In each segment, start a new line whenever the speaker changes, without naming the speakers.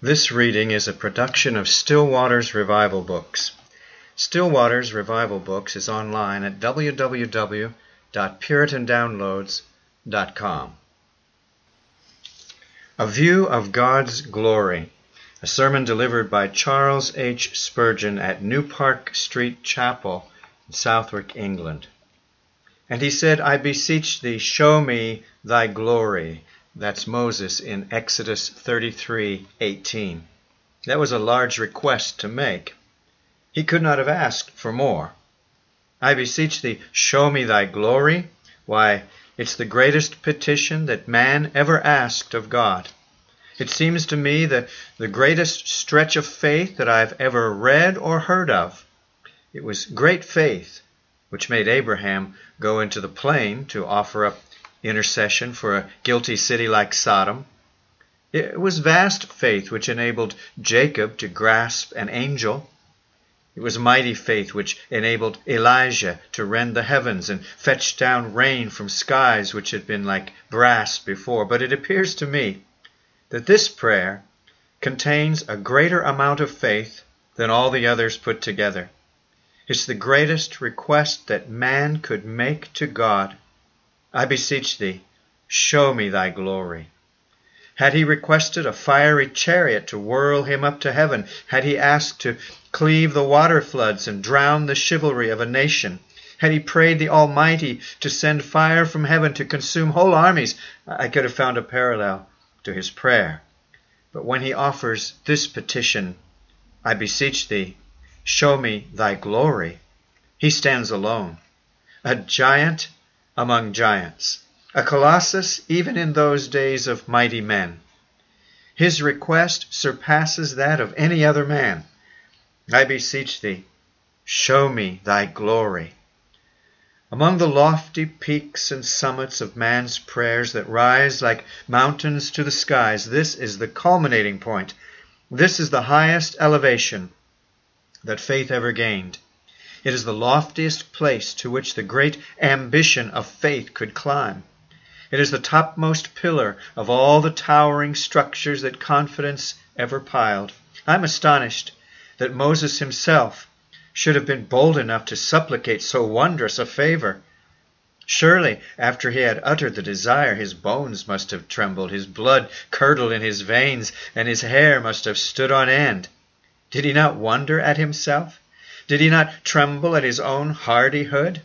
This reading is a production of Stillwater's Revival Books. Stillwater's Revival Books is online at www.puritandownloads.com. A View of God's Glory, a sermon delivered by Charles H. Spurgeon at New Park Street Chapel in Southwark, England. And he said, I beseech thee, show me thy glory. That's Moses in Exodus 33:18. That was a large request to make. He could not have asked for more. I beseech thee, show me thy glory. Why, it's the greatest petition that man ever asked of God. It seems to me the, the greatest stretch of faith that I've ever read or heard of. It was great faith which made Abraham go into the plain to offer up intercession for a guilty city like Sodom. It was vast faith which enabled Jacob to grasp an angel. It was mighty faith which enabled Elijah to rend the heavens and fetch down rain from skies which had been like brass before. But it appears to me that this prayer contains a greater amount of faith than all the others put together. It's the greatest request that man could make to God. I beseech thee, show me thy glory. Had he requested a fiery chariot to whirl him up to heaven? Had he asked to cleave the water floods and drown the chivalry of a nation? Had he prayed the Almighty to send fire from heaven to consume whole armies? I could have found a parallel to his prayer. But when he offers this petition, I beseech thee, show me thy glory, he stands alone, a giant among giants, a colossus even in those days of mighty men. His request surpasses that of any other man. I beseech thee, show me thy glory. Among the lofty peaks and summits of man's prayers that rise like mountains to the skies, this is the culminating point. This is the highest elevation that faith ever gained. It is the loftiest place to which the great ambition of faith could climb. It is the topmost pillar of all the towering structures that confidence ever piled. I am astonished that Moses himself should have been bold enough to supplicate so wondrous a favor. Surely, after he had uttered the desire, his bones must have trembled, his blood curdled in his veins, and his hair must have stood on end. Did he not wonder at himself? Did he not tremble at his own hardihood?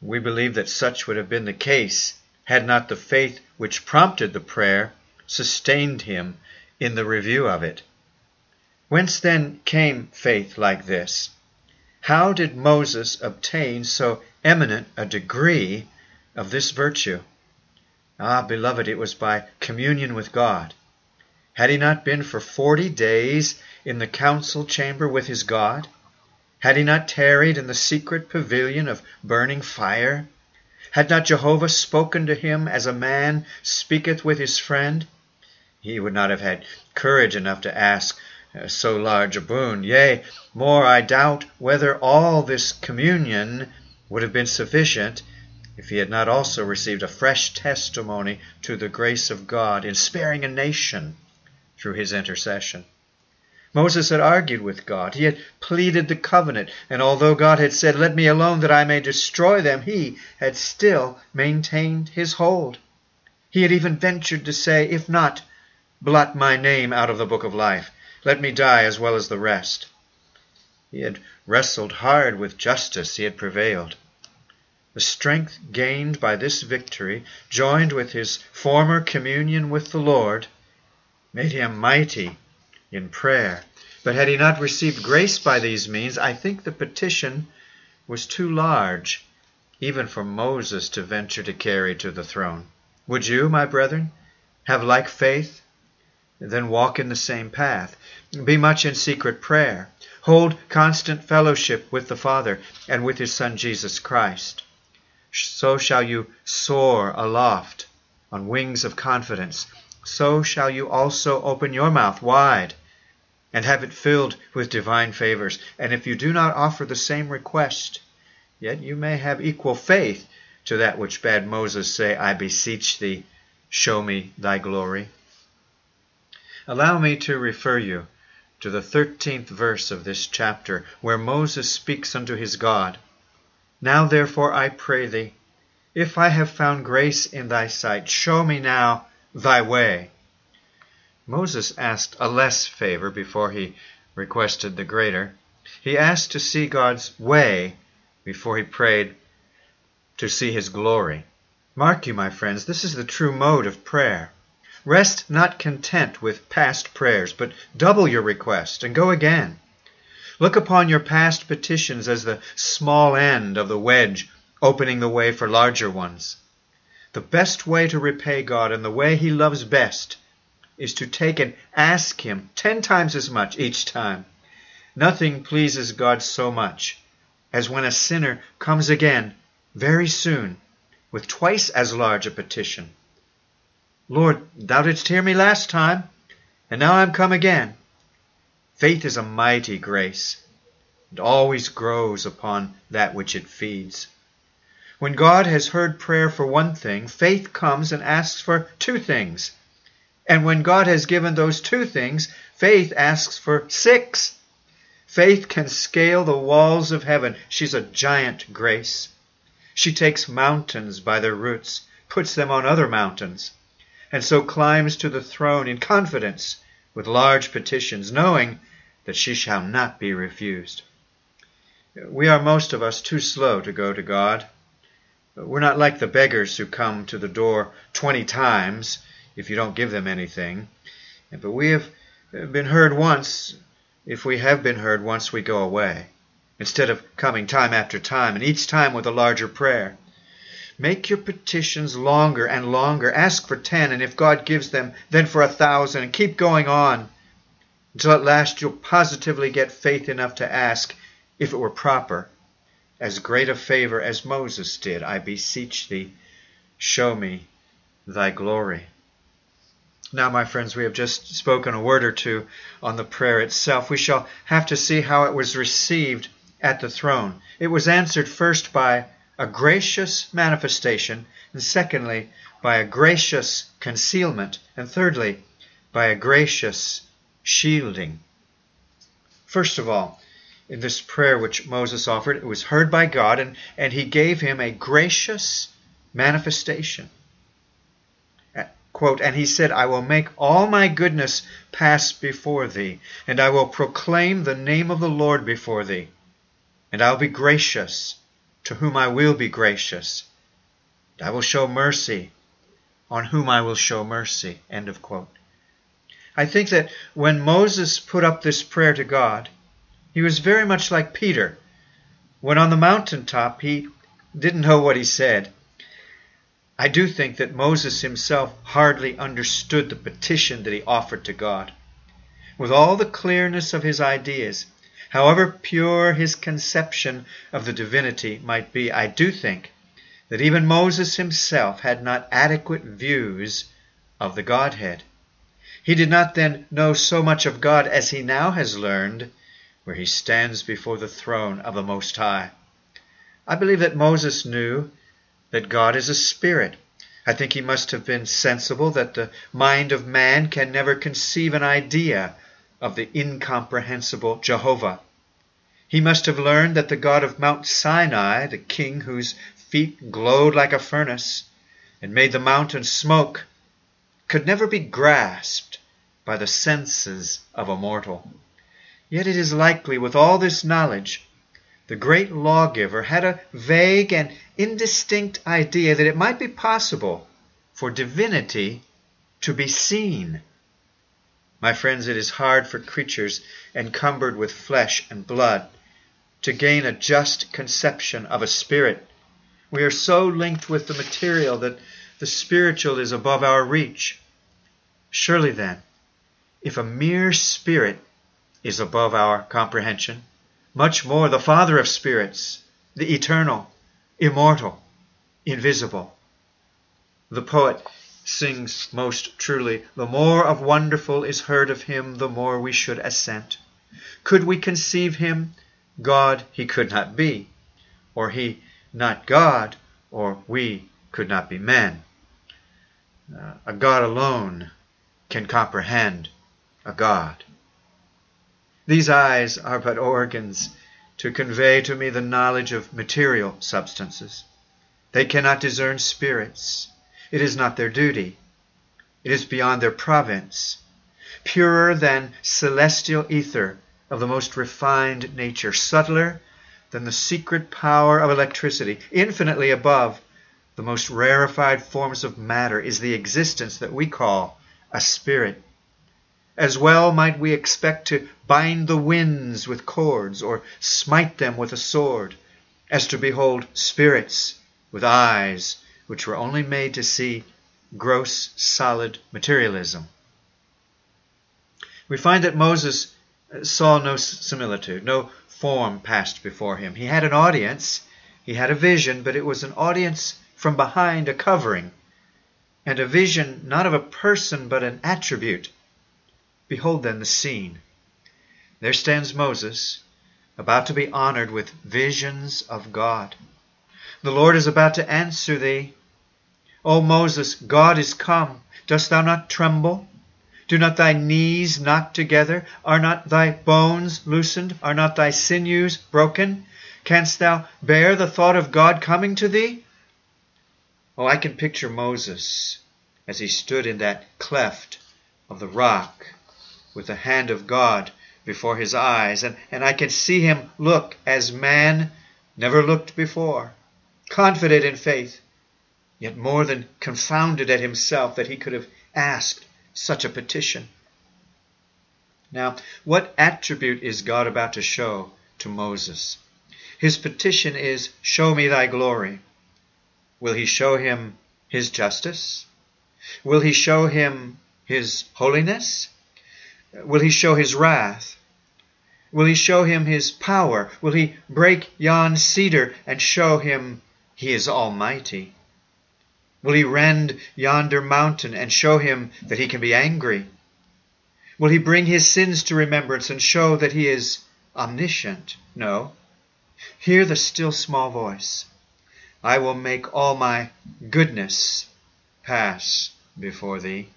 We believe that such would have been the case had not the faith which prompted the prayer sustained him in the review of it. Whence then came faith like this? How did Moses obtain so eminent a degree of this virtue? Ah, beloved, it was by communion with God. Had he not been for forty days in the council chamber with his God? Had he not tarried in the secret pavilion of burning fire? Had not Jehovah spoken to him as a man speaketh with his friend? He would not have had courage enough to ask uh, so large a boon. Yea, more, I doubt whether all this communion would have been sufficient if he had not also received a fresh testimony to the grace of God in sparing a nation through his intercession. Moses had argued with God. He had pleaded the covenant, and although God had said, Let me alone that I may destroy them, he had still maintained his hold. He had even ventured to say, If not, blot my name out of the book of life. Let me die as well as the rest. He had wrestled hard with justice. He had prevailed. The strength gained by this victory, joined with his former communion with the Lord, made him mighty in prayer. But had he not received grace by these means, I think the petition was too large even for Moses to venture to carry to the throne. Would you, my brethren, have like faith? Then walk in the same path. Be much in secret prayer. Hold constant fellowship with the Father and with His Son Jesus Christ. So shall you soar aloft on wings of confidence. So shall you also open your mouth wide and have it filled with divine favors. And if you do not offer the same request, yet you may have equal faith to that which bade Moses say, I beseech thee, show me thy glory. Allow me to refer you to the thirteenth verse of this chapter, where Moses speaks unto his God. Now therefore I pray thee, if I have found grace in thy sight, show me now thy way. Moses asked a less favor before he requested the greater. He asked to see God's way before he prayed to see his glory. Mark you, my friends, this is the true mode of prayer. Rest not content with past prayers, but double your request and go again. Look upon your past petitions as the small end of the wedge opening the way for larger ones. The best way to repay God and the way He loves best is to take and ask Him ten times as much each time. Nothing pleases God so much as when a sinner comes again very soon with twice as large a petition. Lord, thou didst hear me last time, and now I'm come again. Faith is a mighty grace, and always grows upon that which it feeds. When God has heard prayer for one thing, faith comes and asks for two things. And when God has given those two things, faith asks for six. Faith can scale the walls of heaven. She's a giant grace. She takes mountains by their roots, puts them on other mountains and so climbs to the throne in confidence with large petitions, knowing that she shall not be refused. We are most of us too slow to go to God. We're not like the beggars who come to the door twenty times if you don't give them anything. But we have been heard once. If we have been heard once, we go away, instead of coming time after time, and each time with a larger prayer. Make your petitions longer and longer. Ask for ten, and if God gives them, then for a thousand, and keep going on until at last you'll positively get faith enough to ask, if it were proper, as great a favor as Moses did. I beseech thee, show me thy glory. Now, my friends, we have just spoken a word or two on the prayer itself. We shall have to see how it was received at the throne. It was answered first by a gracious manifestation, and secondly, by a gracious concealment, and thirdly, by a gracious shielding. First of all, in this prayer which Moses offered, it was heard by God, and, and he gave him a gracious manifestation. Quote, and he said, I will make all my goodness pass before thee, and I will proclaim the name of the Lord before thee, and I will be gracious to whom I will be gracious. And I will show mercy on whom I will show mercy. End of quote. I think that when Moses put up this prayer to God, he was very much like Peter. When on the mountaintop, he didn't know what he said. I do think that Moses himself hardly understood the petition that he offered to God. With all the clearness of his ideas, However pure his conception of the divinity might be, I do think that even Moses himself had not adequate views of the Godhead. He did not then know so much of God as he now has learned, where he stands before the throne of the Most High. I believe that Moses knew that God is a spirit. I think he must have been sensible that the mind of man can never conceive an idea of the incomprehensible Jehovah. He must have learned that the God of Mount Sinai, the king whose feet glowed like a furnace and made the mountains smoke, could never be grasped by the senses of a mortal. Yet it is likely, with all this knowledge, the great lawgiver had a vague and indistinct idea that it might be possible for divinity to be seen. My friends, it is hard for creatures encumbered with flesh and blood to gain a just conception of a spirit. We are so linked with the material that the spiritual is above our reach. Surely then, if a mere spirit is above our comprehension, much more the Father of spirits, the eternal, immortal, invisible. The poet sings most truly, The more of wonderful is heard of him, the more we should assent. Could we conceive him, God he could not be, or he not God, or we could not be men. Uh, a God alone can comprehend a God. These eyes are but organs to convey to me the knowledge of material substances. They cannot discern spirits. It is not their duty. It is beyond their province. Purer than celestial ether of the most refined nature, subtler than the secret power of electricity, infinitely above the most rarefied forms of matter, is the existence that we call a spirit. As well might we expect to bind the winds with cords, or smite them with a sword, as to behold spirits with eyes which were only made to see gross, solid materialism. We find that Moses uh, saw no similitude, no form passed before him. He had an audience, he had a vision, but it was an audience from behind a covering, and a vision not of a person but an attribute. Behold then the scene. There stands Moses, about to be honored with visions of God. The Lord is about to answer thee. O Moses, God is come. Dost thou not tremble? Do not thy knees knock together? Are not thy bones loosened? Are not thy sinews broken? Canst thou bear the thought of God coming to thee? Oh, I can picture Moses as he stood in that cleft of the rock with the hand of God before his eyes, and, and I can see him look as man never looked before, confident in faith, yet more than confounded at himself that he could have asked such a petition. Now, what attribute is God about to show to Moses? His petition is, Show me thy glory. Will he show him his justice? Will he show him his holiness? Will he show his wrath? Will he show him his power? Will he break yon cedar and show him he is almighty? Will he rend yonder mountain and show him that he can be angry? Will he bring his sins to remembrance and show that he is omniscient? No. Hear the still small voice. I will make all my goodness pass before thee.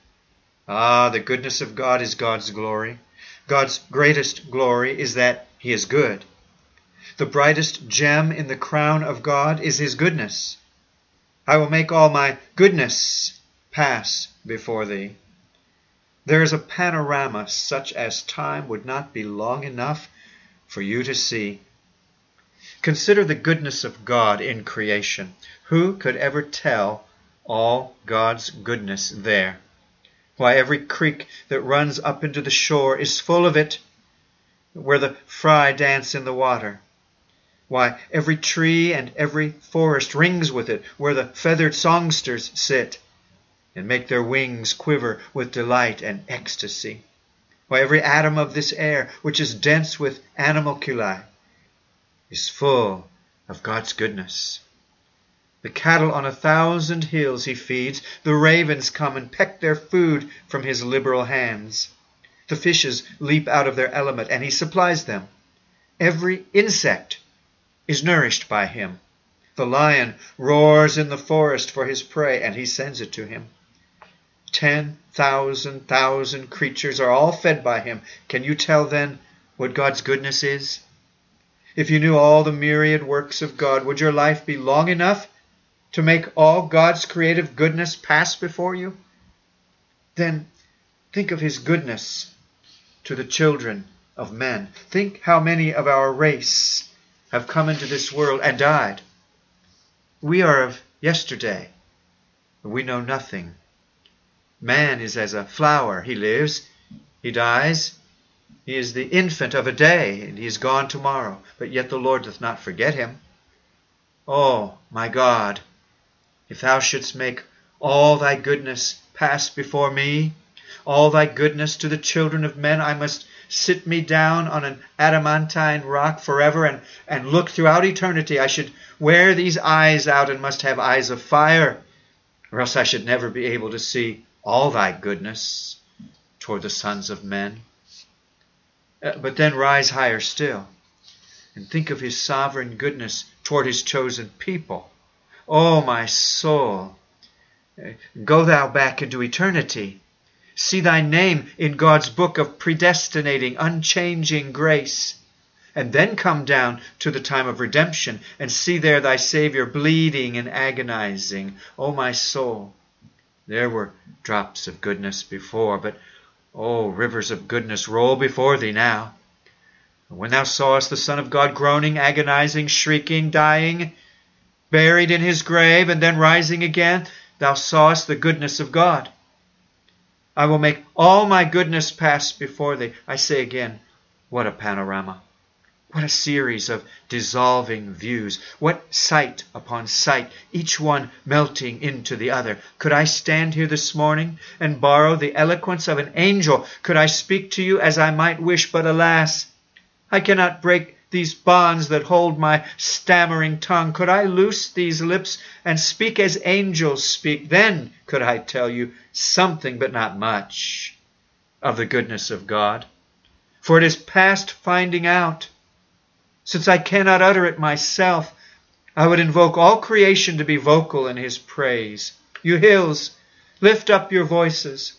Ah, the goodness of God is God's glory. God's greatest glory is that he is good. The brightest gem in the crown of God is his goodness. I will make all my goodness pass before thee. There is a panorama such as time would not be long enough for you to see. Consider the goodness of God in creation. Who could ever tell all God's goodness there? Why, every creek that runs up into the shore is full of it, where the fry dance in the water. Why, every tree and every forest rings with it, where the feathered songsters sit and make their wings quiver with delight and ecstasy. Why, every atom of this air, which is dense with animalculae, is full of God's goodness. The cattle on a thousand hills he feeds, the ravens come and peck their food from his liberal hands. The fishes leap out of their element, and he supplies them. Every insect is nourished by him. The lion roars in the forest for his prey, and he sends it to him. Ten thousand thousand creatures are all fed by him. Can you tell then what God's goodness is? If you knew all the myriad works of God, would your life be long enough to make all God's creative goodness pass before you? Then think of his goodness to the children of men. Think how many of our race have come into this world and died. We are of yesterday. We know nothing. Man is as a flower. He lives, he dies. He is the infant of a day, and he is gone tomorrow. But yet the Lord doth not forget him. Oh, my God, if thou shouldst make all thy goodness pass before me, all thy goodness to the children of men, I must sit me down on an adamantine rock forever and, and look throughout eternity. I should wear these eyes out and must have eyes of fire, or else I should never be able to see all thy goodness toward the sons of men. Uh, but then rise higher still and think of his sovereign goodness toward his chosen people. O oh, my soul, go thou back into eternity See thy name in God's book of predestinating, unchanging grace. And then come down to the time of redemption and see there thy Savior bleeding and agonizing. O my soul, there were drops of goodness before, but oh, rivers of goodness roll before thee now. When thou sawest the Son of God groaning, agonizing, shrieking, dying, buried in his grave, and then rising again, thou sawest the goodness of God. I will make all my goodness pass before thee. I say again, what a panorama! What a series of dissolving views! What sight upon sight, each one melting into the other! Could I stand here this morning and borrow the eloquence of an angel? Could I speak to you as I might wish, but alas! I cannot break these bonds that hold my stammering tongue? Could I loose these lips and speak as angels speak? Then could I tell you something, but not much, of the goodness of God. For it is past finding out. Since I cannot utter it myself, I would invoke all creation to be vocal in his praise. You hills, lift up your voices.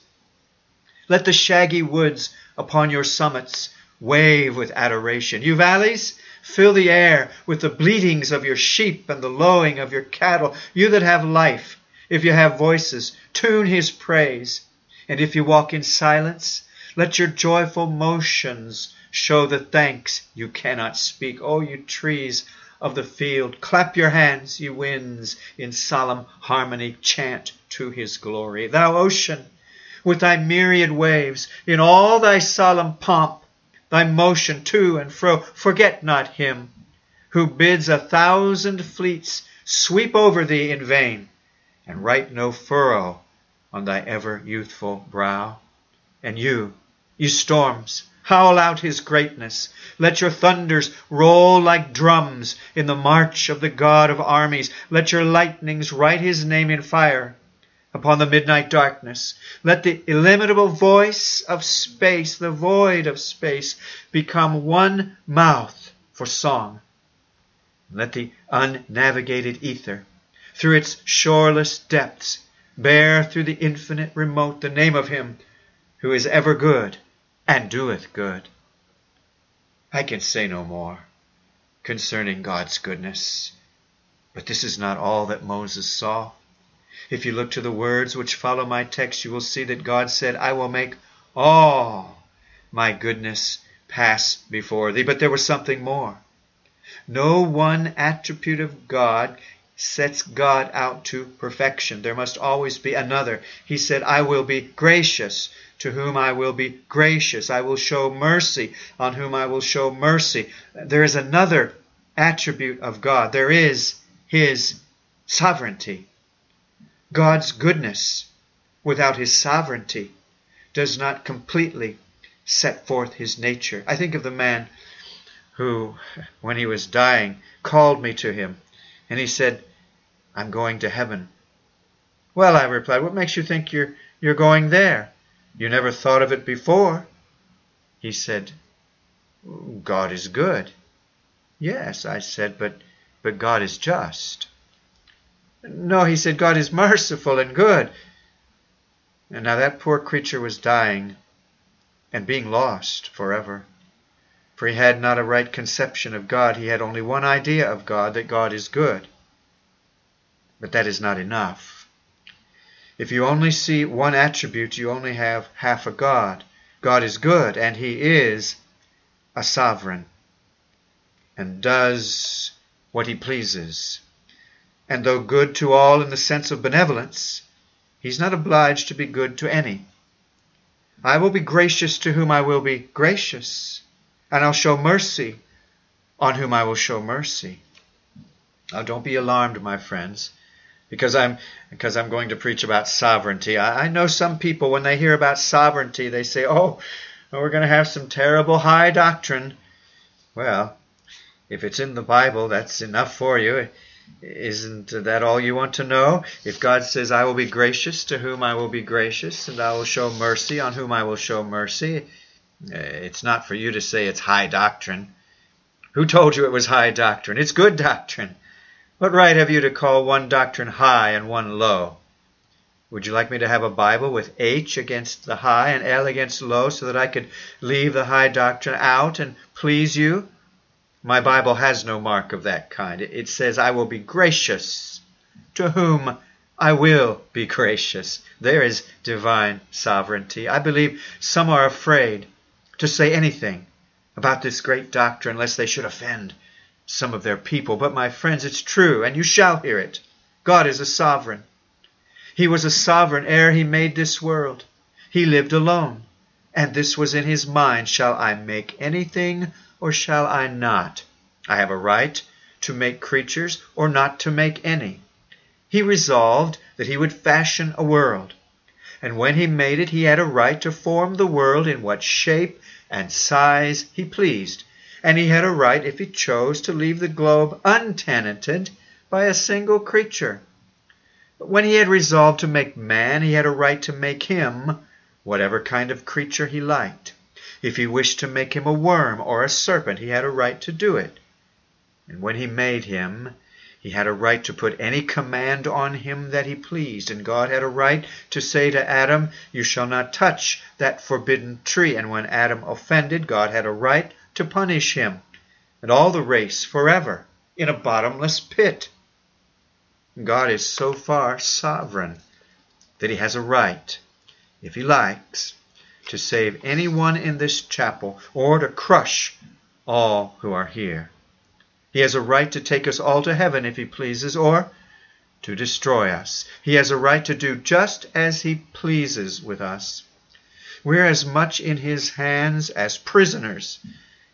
Let the shaggy woods upon your summits wave with adoration. You valleys, fill the air with the bleatings of your sheep and the lowing of your cattle. You that have life, if you have voices, tune his praise. And if you walk in silence, let your joyful motions show the thanks you cannot speak. O oh, you trees of the field, clap your hands, you winds, in solemn harmony chant to his glory. Thou ocean, with thy myriad waves, in all thy solemn pomp, thy motion to and fro. Forget not him who bids a thousand fleets sweep over thee in vain, and write no furrow on thy ever youthful brow. And you, you storms, howl out his greatness. Let your thunders roll like drums in the march of the God of armies. Let your lightnings write his name in fire upon the midnight darkness. Let the illimitable voice of space, the void of space, become one mouth for song. Let the unnavigated ether, through its shoreless depths, bear through the infinite remote the name of him who is ever good and doeth good. I can say no more concerning God's goodness, but this is not all that Moses saw. If you look to the words which follow my text, you will see that God said, I will make all my goodness pass before thee. But there was something more. No one attribute of God sets God out to perfection. There must always be another. He said, I will be gracious to whom I will be gracious. I will show mercy on whom I will show mercy. There is another attribute of God. There is His sovereignty. God's goodness without his sovereignty does not completely set forth his nature. I think of the man who, when he was dying, called me to him and he said, I'm going to heaven. Well, I replied, what makes you think you're, you're going there? You never thought of it before. He said, God is good. Yes, I said, but, but God is just. No, he said, God is merciful and good. And now that poor creature was dying and being lost forever. For he had not a right conception of God. He had only one idea of God, that God is good. But that is not enough. If you only see one attribute, you only have half a God. God is good, and he is a sovereign and does what he pleases and though good to all in the sense of benevolence, he's not obliged to be good to any. I will be gracious to whom I will be gracious, and I'll show mercy on whom I will show mercy. Now, don't be alarmed, my friends, because I'm because I'm going to preach about sovereignty. I, I know some people when they hear about sovereignty, they say, "Oh, oh we're going to have some terrible high doctrine." Well, if it's in the Bible, that's enough for you. Isn't that all you want to know? If God says, I will be gracious to whom I will be gracious, and I will show mercy on whom I will show mercy, eh, it's not for you to say it's high doctrine. Who told you it was high doctrine? It's good doctrine. What right have you to call one doctrine high and one low? Would you like me to have a Bible with H against the high and L against low so that I could leave the high doctrine out and please you? My Bible has no mark of that kind. It says, I will be gracious to whom I will be gracious. There is divine sovereignty. I believe some are afraid to say anything about this great doctrine lest they should offend some of their people. But my friends, it's true, and you shall hear it. God is a sovereign. He was a sovereign ere he made this world. He lived alone, and this was in his mind Shall I make anything, or shall I not? I have a right to make creatures, or not to make any. He resolved that he would fashion a world. And when he made it, he had a right to form the world in what shape and size he pleased. And he had a right, if he chose, to leave the globe untenanted by a single creature. But when he had resolved to make man, he had a right to make him whatever kind of creature he liked. If he wished to make him a worm or a serpent, he had a right to do it. And when he made him, he had a right to put any command on him that he pleased, and God had a right to say to Adam, You shall not touch that forbidden tree. And when Adam offended, God had a right to punish him and all the race forever in a bottomless pit. God is so far sovereign that he has a right, if he likes, to save anyone in this chapel or to crush all who are here. He has a right to take us all to heaven if he pleases, or to destroy us. He has a right to do just as he pleases with us. We're as much in his hands as prisoners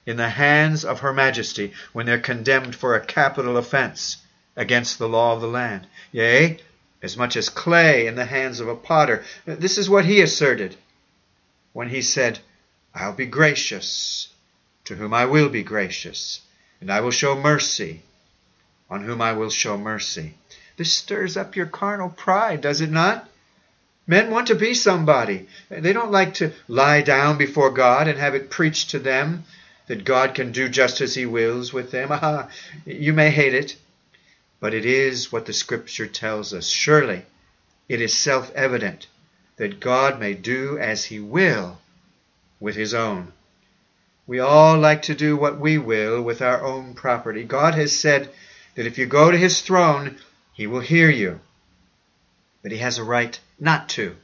in the hands of her majesty when they're condemned for a capital offense against the law of the land. Yea, as much as clay in the hands of a potter. This is what he asserted when he said, I'll be gracious to whom I will be gracious and I will show mercy on whom I will show mercy. This stirs up your carnal pride, does it not? Men want to be somebody. They don't like to lie down before God and have it preached to them that God can do just as He wills with them. Ah, you may hate it, but it is what the Scripture tells us. Surely it is self evident that God may do as He will with His own. We all like to do what we will with our own property. God has said that if you go to his throne, he will hear you. But he has a right not to,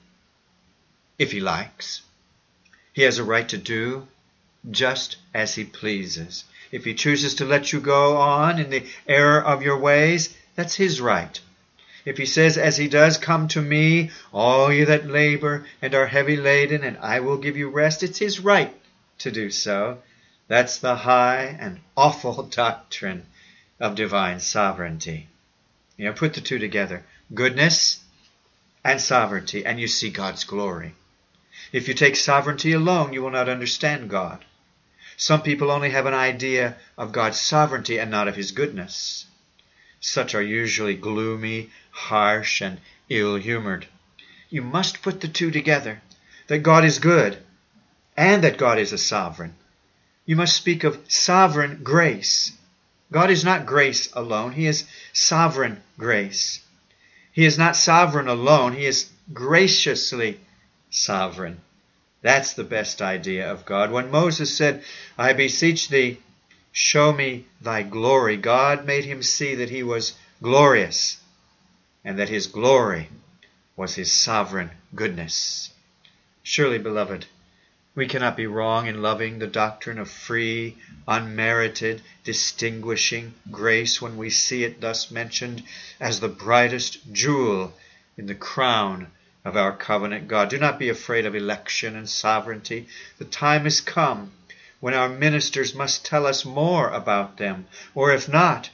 if he likes. He has a right to do just as he pleases. If he chooses to let you go on in the error of your ways, that's his right. If he says, as he does, Come to me, all you that labor and are heavy laden, and I will give you rest, it's his right to do so. That's the high and awful doctrine of divine sovereignty. You know, put the two together goodness and sovereignty, and you see God's glory. If you take sovereignty alone, you will not understand God. Some people only have an idea of God's sovereignty and not of His goodness. Such are usually gloomy, harsh, and ill humored. You must put the two together that God is good and that God is a sovereign. You must speak of sovereign grace. God is not grace alone, He is sovereign grace. He is not sovereign alone, He is graciously sovereign. That's the best idea of God. When Moses said, I beseech thee, show me thy glory, God made him see that he was glorious and that his glory was his sovereign goodness. Surely, beloved, we cannot be wrong in loving the doctrine of free, unmerited, distinguishing grace when we see it thus mentioned as the brightest jewel in the crown of our covenant God. Do not be afraid of election and sovereignty. The time has come when our ministers must tell us more about them, or if not,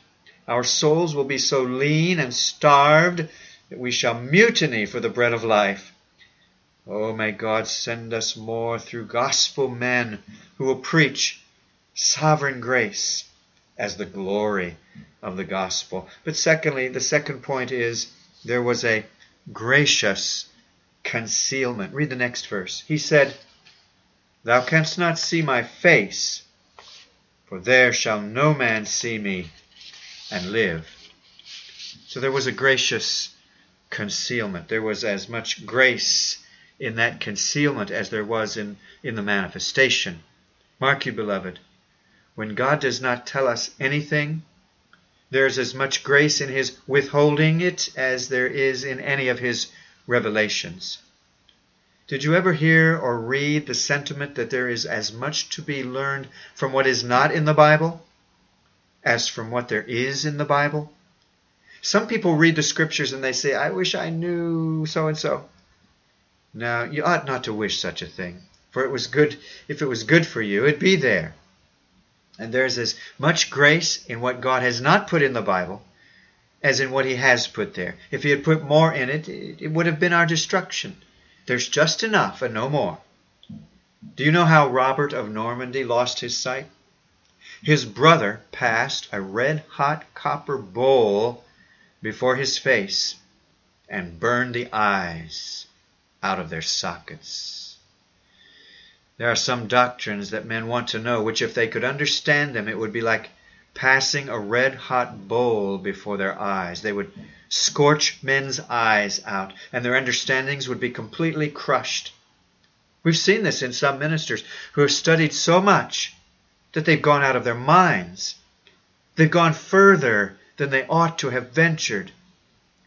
our souls will be so lean and starved that we shall mutiny for the bread of life. Oh, may God send us more through gospel men who will preach sovereign grace as the glory of the gospel. But secondly, the second point is there was a gracious concealment. Read the next verse. He said, Thou canst not see my face, for there shall no man see me and live. So there was a gracious concealment. There was as much grace in that concealment as there was in, in the manifestation. Mark you, beloved, when God does not tell us anything, there's as much grace in his withholding it as there is in any of his revelations. Did you ever hear or read the sentiment that there is as much to be learned from what is not in the Bible as from what there is in the Bible? Some people read the scriptures and they say, I wish I knew so and so. Now, you ought not to wish such a thing, for it was good if it was good for you, it'd be there. And there's as much grace in what God has not put in the Bible as in what He has put there. If He had put more in it, it would have been our destruction. There's just enough and no more. Do you know how Robert of Normandy lost his sight? His brother passed a red hot copper bowl before his face and burned the eyes out of their sockets. There are some doctrines that men want to know, which if they could understand them, it would be like passing a red hot bowl before their eyes. They would scorch men's eyes out, and their understandings would be completely crushed. We've seen this in some ministers who have studied so much that they've gone out of their minds. They've gone further than they ought to have ventured.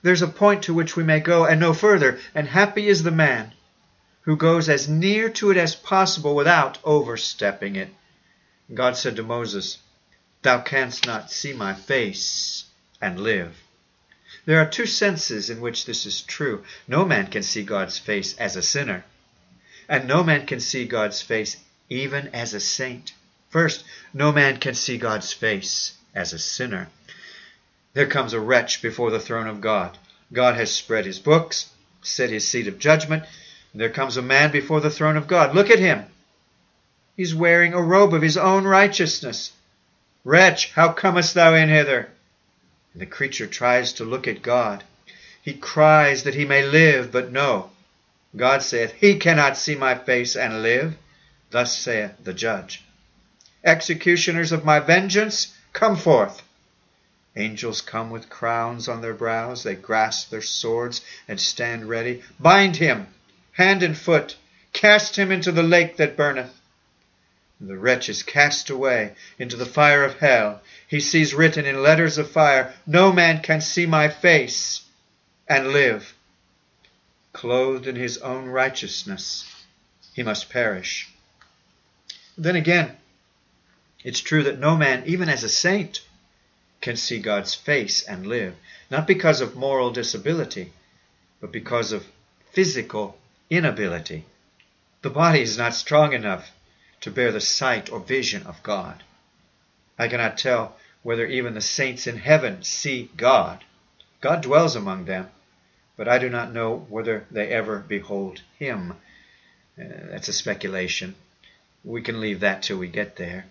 There's a point to which we may go and no further, and happy is the man who goes as near to it as possible without overstepping it. God said to Moses, Thou canst not see my face and live. There are two senses in which this is true. No man can see God's face as a sinner, and no man can see God's face even as a saint. First, no man can see God's face as a sinner. There comes a wretch before the throne of God. God has spread his books, set his seat of judgment, there comes a man before the throne of God. Look at him. He's wearing a robe of his own righteousness. Wretch, how comest thou in hither? And the creature tries to look at God. He cries that he may live, but no. God saith, He cannot see my face and live. Thus saith the judge. Executioners of my vengeance, come forth. Angels come with crowns on their brows. They grasp their swords and stand ready. Bind him hand and foot, cast him into the lake that burneth. The wretch is cast away into the fire of hell. He sees written in letters of fire, No man can see my face and live. Clothed in his own righteousness, he must perish. Then again, it's true that no man, even as a saint, can see God's face and live, not because of moral disability, but because of physical inability. The body is not strong enough to bear the sight or vision of God. I cannot tell whether even the saints in heaven see God. God dwells among them, but I do not know whether they ever behold Him. Uh, that's a speculation. We can leave that till we get there.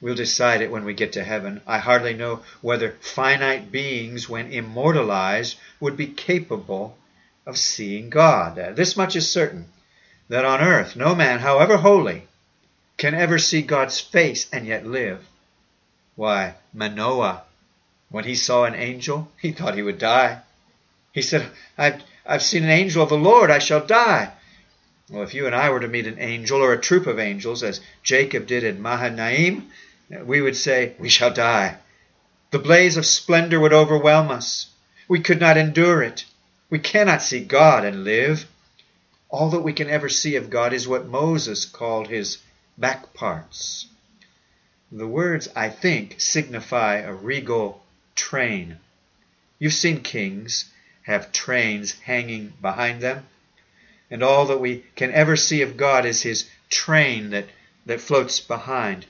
We'll decide it when we get to heaven. I hardly know whether finite beings, when immortalized, would be capable of seeing God. Uh, this much is certain that on earth no man, however holy, can ever see God's face and yet live. Why, Manoah, when he saw an angel, he thought he would die. He said, I've, I've seen an angel of the Lord, I shall die. Well, if you and I were to meet an angel or a troop of angels, as Jacob did at Mahanaim, we would say, We shall die. The blaze of splendor would overwhelm us. We could not endure it. We cannot see God and live. All that we can ever see of God is what Moses called his back parts. The words, I think, signify a regal train. You've seen kings have trains hanging behind them, and all that we can ever see of God is his train that, that floats behind.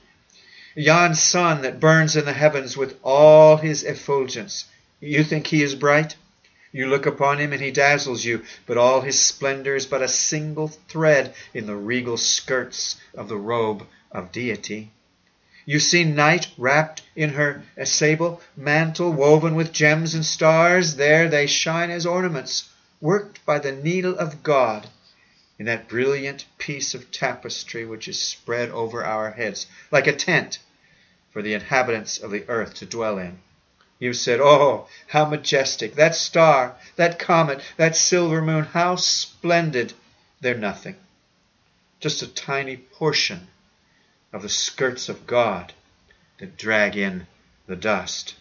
Yon sun that burns in the heavens with all his effulgence. You think he is bright? You look upon him and he dazzles you, but all his splendor is but a single thread in the regal skirts of the robe of deity. You see night wrapped in her sable mantle woven with gems and stars. There they shine as ornaments, worked by the needle of God in that brilliant piece of tapestry which is spread over our heads, like a tent for the inhabitants of the earth to dwell in. You said, Oh, how majestic! That star, that comet, that silver moon, how splendid! They're nothing. Just a tiny portion of the skirts of God that drag in the dust.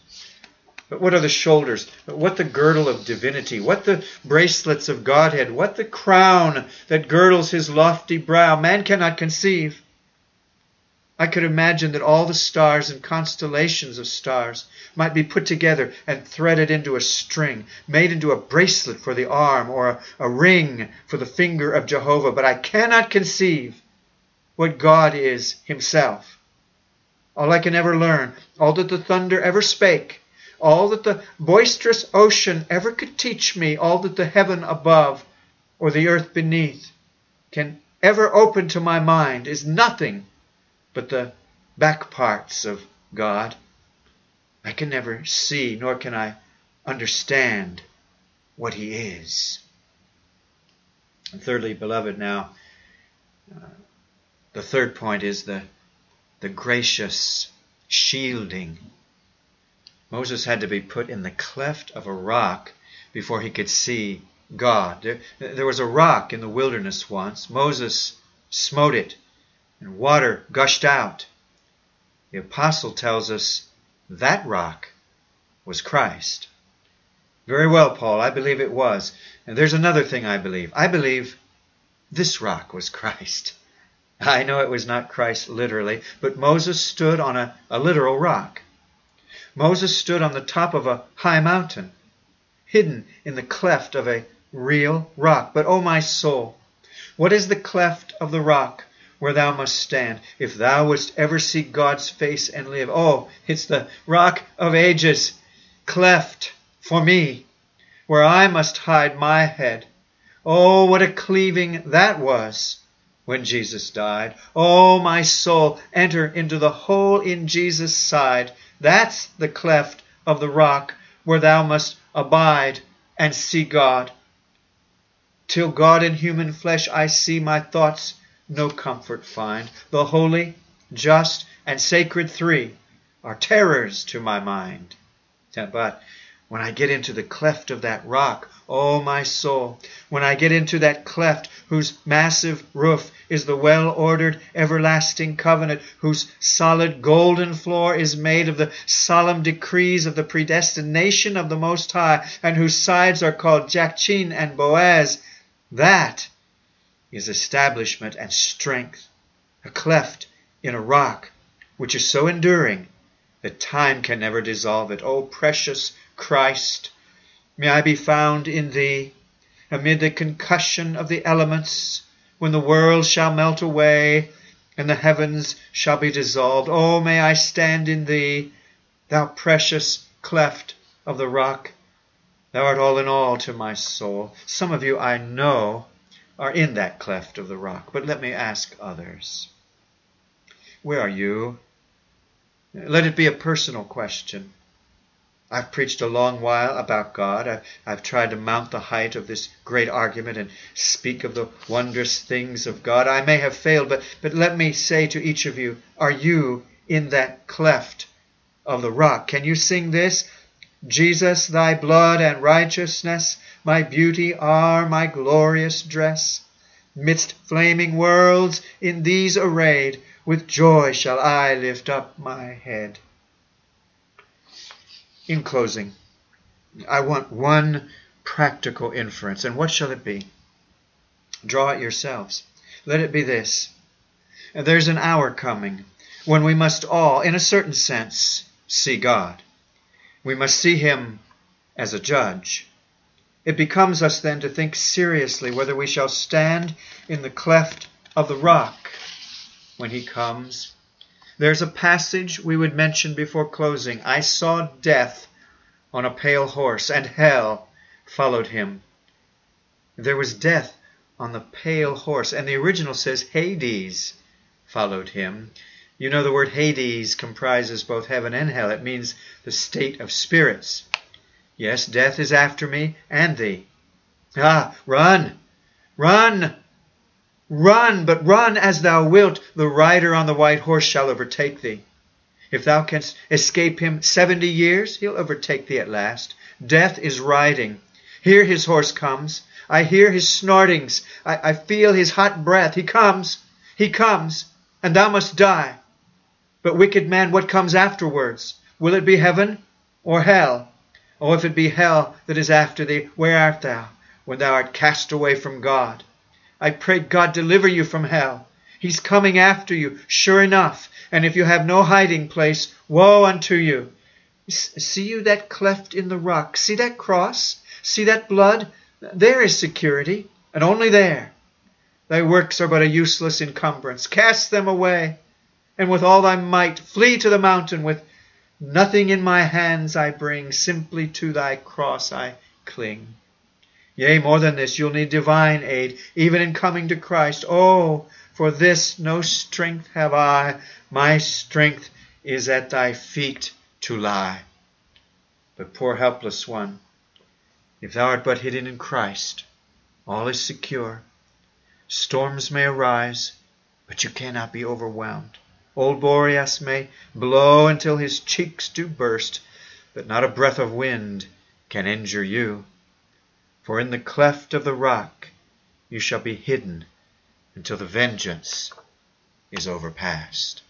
But what are the shoulders? What the girdle of divinity? What the bracelets of Godhead? What the crown that girdles his lofty brow? Man cannot conceive. I could imagine that all the stars and constellations of stars might be put together and threaded into a string, made into a bracelet for the arm or a, a, ring for the finger of Jehovah, but I cannot conceive what God is Himself. All I can ever learn, all that the thunder ever spake, all that the boisterous ocean ever could teach me, all that the heaven above or the earth beneath can ever open to my mind is nothing but the back parts of God. I can never see, nor can I understand what He is. And thirdly, beloved, now, uh, the third point is the, the gracious shielding. Moses had to be put in the cleft of a rock before he could see God. There, there was a rock in the wilderness once. Moses smote it and water gushed out. The apostle tells us that rock was Christ. Very well, Paul, I believe it was. And there's another thing I believe. I believe this rock was Christ. I know it was not Christ literally, but Moses stood on a, a literal rock. Moses stood on the top of a high mountain, hidden in the cleft of a real rock. But, O oh my soul, what is the cleft of the rock where thou must stand. If thou wouldst ever see God's face and live, oh, it's the rock of ages, cleft for me, where I must hide my head. Oh, what a cleaving that was when Jesus died. Oh, my soul, enter into the hole in Jesus' side. That's the cleft of the rock where thou must abide and see God. Till God in human flesh I see my thoughts no comfort find. The holy, just, and sacred three are terrors to my mind. But when I get into the cleft of that rock, oh my soul, when I get into that cleft whose massive roof is the well ordered everlasting covenant, whose solid golden floor is made of the solemn decrees of the predestination of the Most High, and whose sides are called Jachin and Boaz, that is establishment and strength, a cleft in a rock which is so enduring that time can never dissolve it. O precious Christ, may I be found in Thee amid the concussion of the elements when the world shall melt away and the heavens shall be dissolved. Oh, may I stand in Thee, Thou precious cleft of the rock. Thou art all in all to my soul. Some of you I know are in that cleft of the rock. But let me ask others Where are you? Let it be a personal question. I've preached a long while about God. I've, I've, tried to mount the height of this great argument and speak of the wondrous things of God. I may have failed, but, but let me say to each of you, are you in that cleft of the rock? Can you sing this? Jesus, thy blood and righteousness my beauty are my glorious dress. Midst flaming worlds, in these arrayed, with joy shall I lift up my head. In closing, I want one practical inference, and what shall it be? Draw it yourselves. Let it be this. There's an hour coming when we must all, in a certain sense, see God. We must see Him as a judge. It becomes us then to think seriously whether we shall stand in the cleft of the rock when he comes. There's a passage we would mention before closing. I saw death on a pale horse, and hell followed him. There was death on the pale horse, and the original says Hades followed him. You know the word Hades comprises both heaven and hell. It means the state of spirits. Yes, death is after me and thee. Ah, run! Run! Run, but run as thou wilt. The rider on the white horse shall overtake thee. If thou canst escape him seventy years, he'll overtake thee at last. Death is riding. Here his horse comes. I hear his snortings. I, I feel his hot breath. He comes. He comes. And thou must die. But, wicked man, what comes afterwards? Will it be heaven or hell? Oh, if it be hell that is after thee, where art thou when thou art cast away from God? I pray God deliver you from hell. He's coming after you, sure enough. And if you have no hiding place, woe unto you. See you that cleft in the rock? See that cross? See that blood? There is security, and only there. Thy works are but a useless encumbrance. Cast them away, and with all thy might flee to the mountain. With nothing in my hands I bring, simply to thy cross I cling. Yea, more than this, you'll need divine aid, even in coming to Christ. Oh, for this no strength have I. My strength is at thy feet to lie. But poor helpless one, if thou art but hidden in Christ, all is secure. Storms may arise, but you cannot be overwhelmed. Old Boreas may blow until his cheeks do burst, but not a breath of wind can injure you. For in the cleft of the rock you shall be hidden until the vengeance is overpast.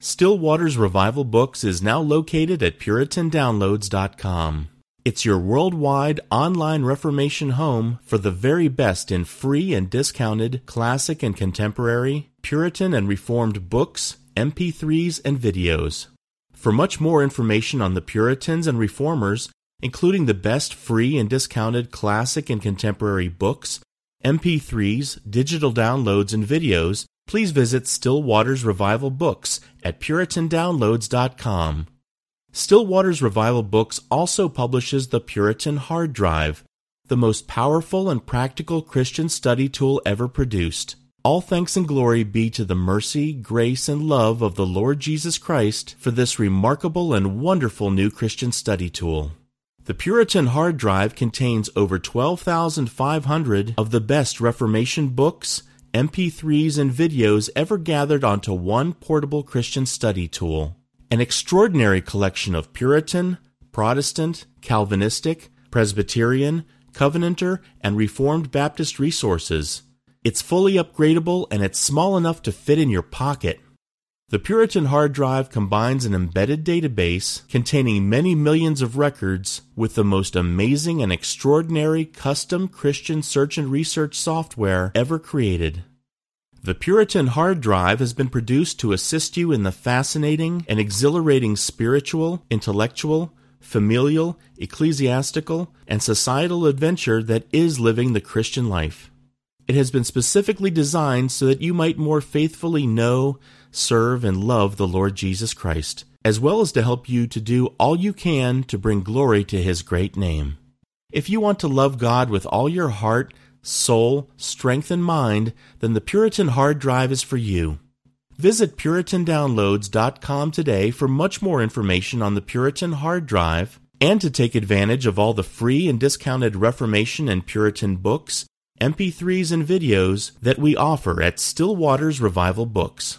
Still Waters Revival Books is now located at PuritanDownloads.com. It's your worldwide online Reformation home for the very best in free and discounted classic and contemporary, Puritan and Reformed books, MP3s, and videos. For much more information on the Puritans and Reformers, including the best free and discounted classic and contemporary books, MP3s, digital downloads, and videos, please visit Still Waters Revival Books at PuritanDownloads.com. Still Waters Revival Books also publishes the Puritan Hard Drive, the most powerful and practical Christian study tool ever produced. All thanks and glory be to the mercy, grace, and love of the Lord Jesus Christ for this remarkable and wonderful new Christian study tool. The Puritan hard drive contains over 12,500 of the best Reformation books, MP3s, and videos ever gathered onto one portable Christian study tool an extraordinary collection of Puritan, Protestant, Calvinistic, Presbyterian, Covenanter, and Reformed Baptist resources. It's fully upgradable and it's small enough to fit in your pocket. The Puritan hard drive combines an embedded database containing many millions of records with the most amazing and extraordinary custom Christian search and research software ever created. The Puritan hard drive has been produced to assist you in the fascinating and exhilarating spiritual, intellectual, familial, ecclesiastical, and societal adventure that is living the Christian life. It has been specifically designed so that you might more faithfully know, serve, and love the Lord Jesus Christ, as well as to help you to do all you can to bring glory to His great name. If you want to love God with all your heart, soul, strength, and mind, then the Puritan hard drive is for you. Visit PuritanDownloads.com today for much more information on the Puritan hard drive and to take advantage of all the free and discounted Reformation and Puritan books, MP3s, and videos that we offer at Still Waters Revival Books.